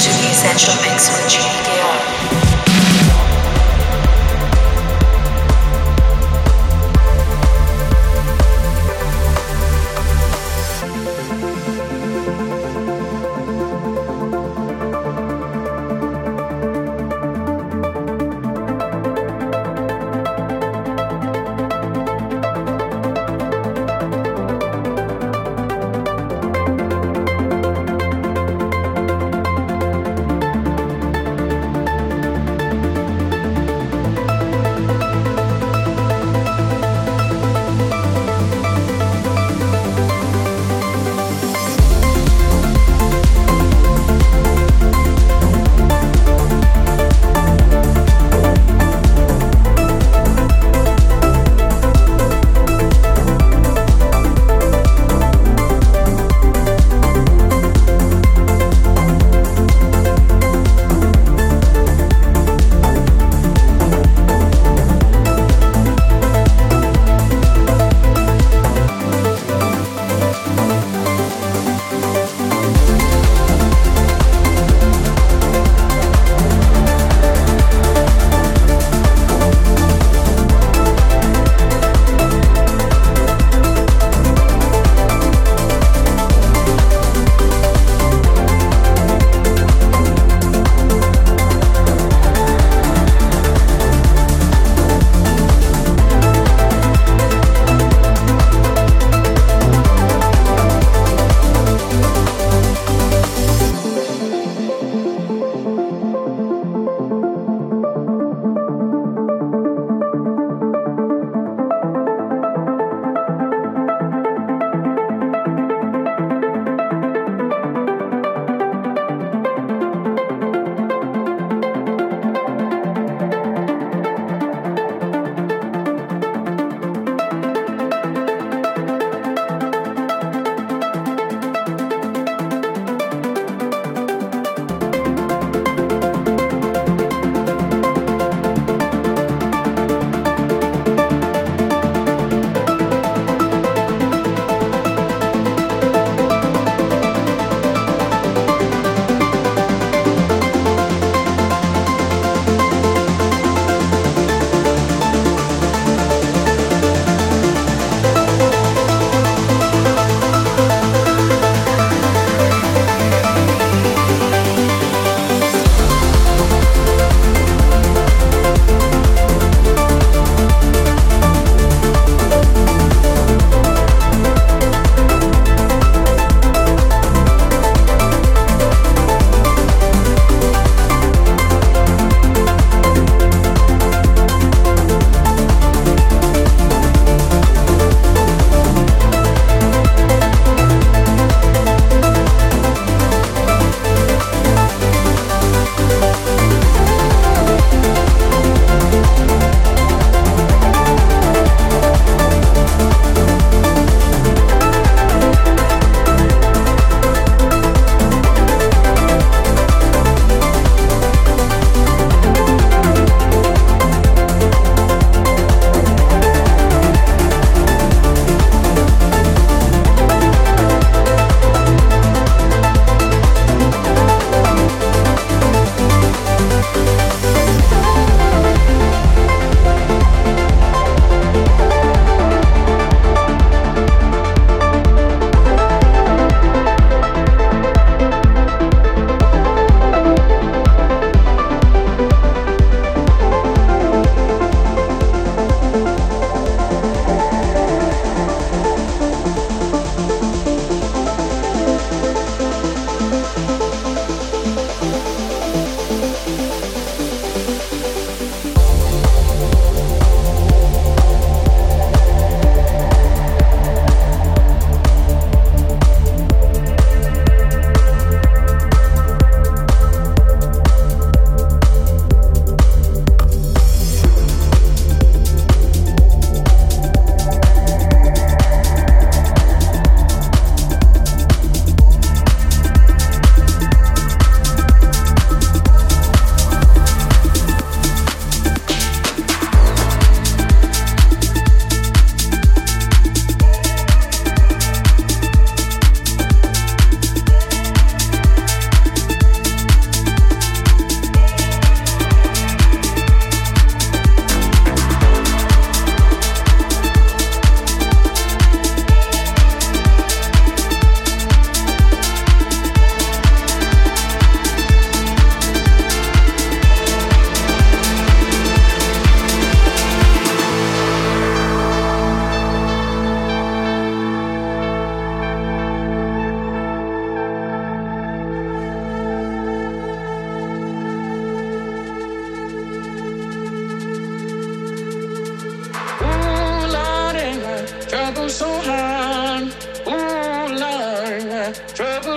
to the Essential Mix with GDKR.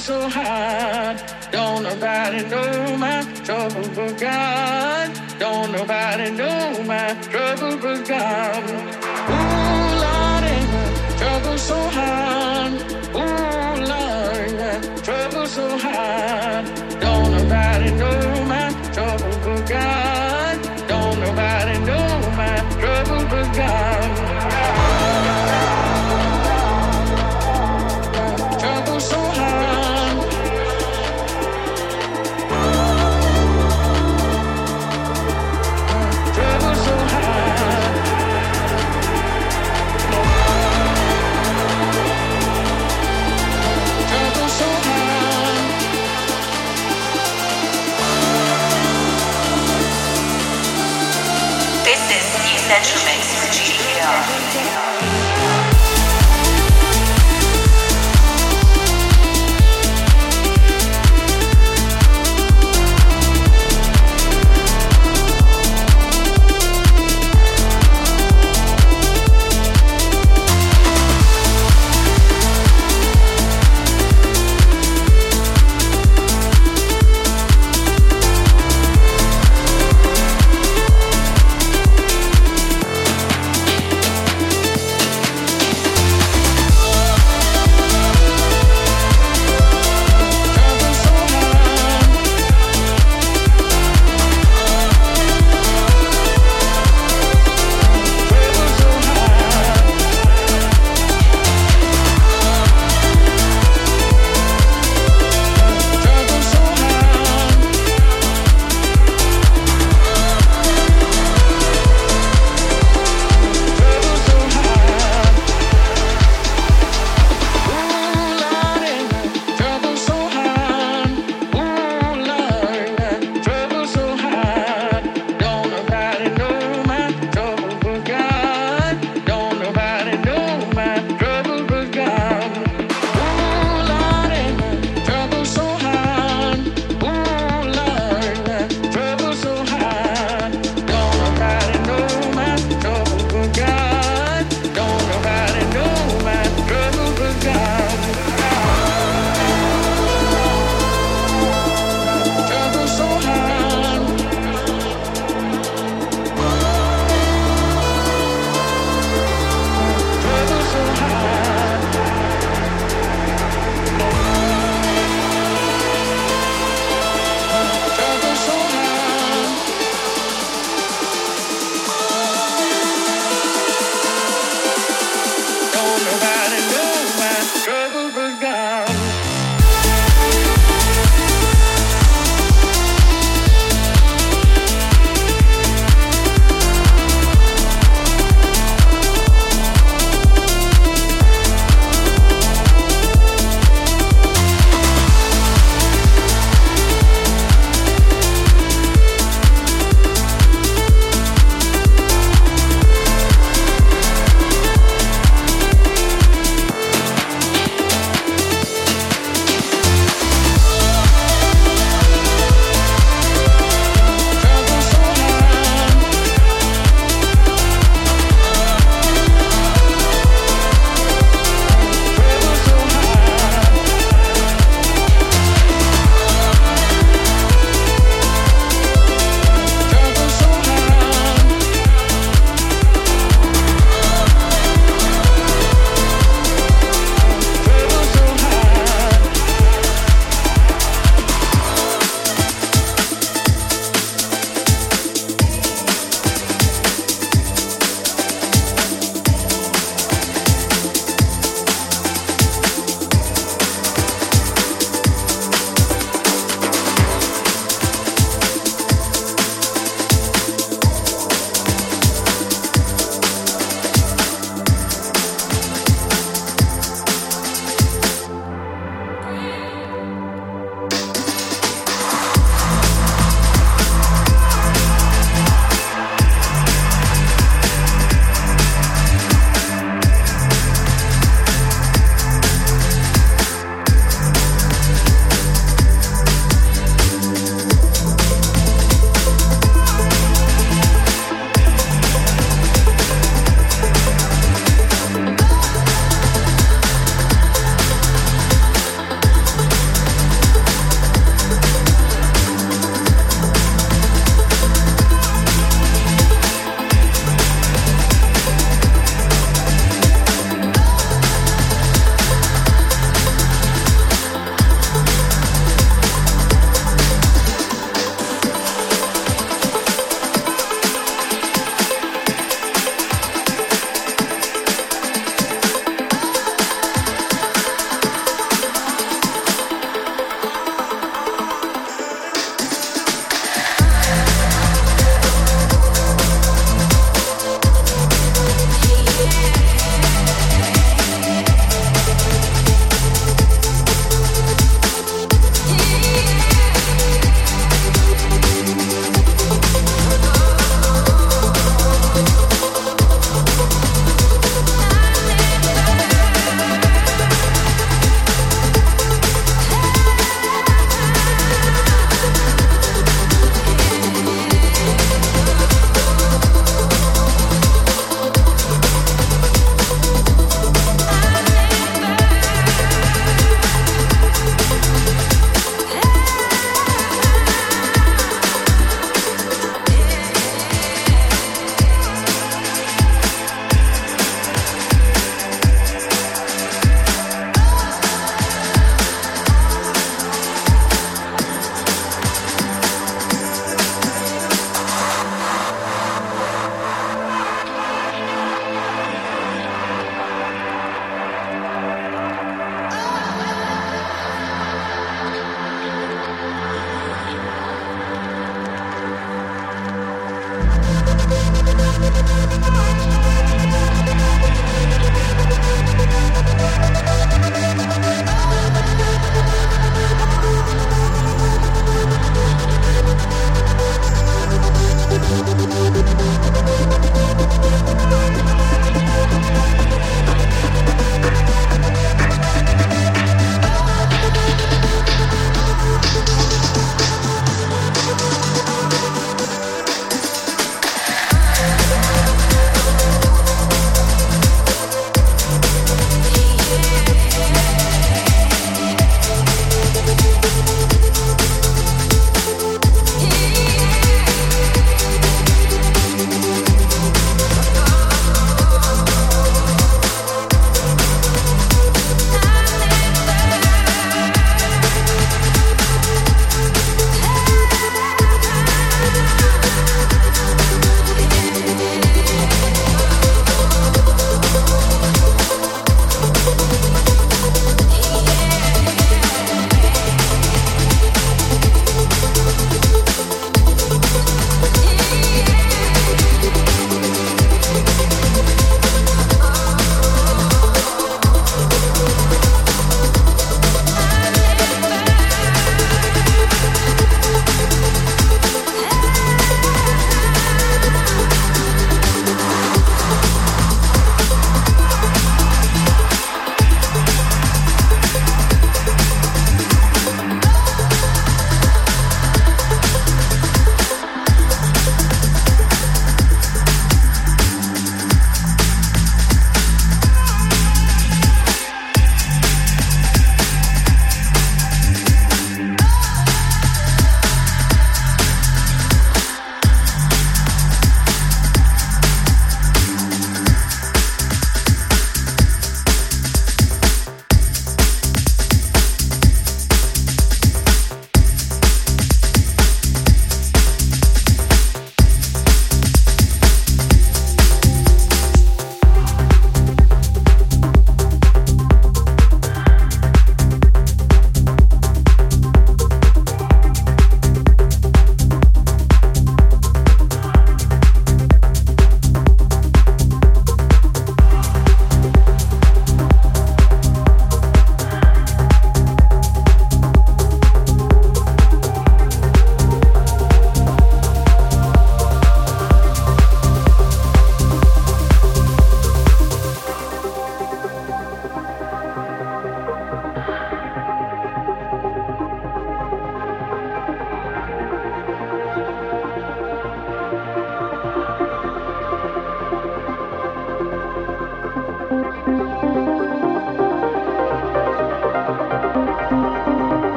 So hard. Don't nobody know my trouble but God. Don't nobody know my trouble but God. Ooh, Lord, my trouble so hard. Ooh, Lord, my trouble so hard. Don't nobody know my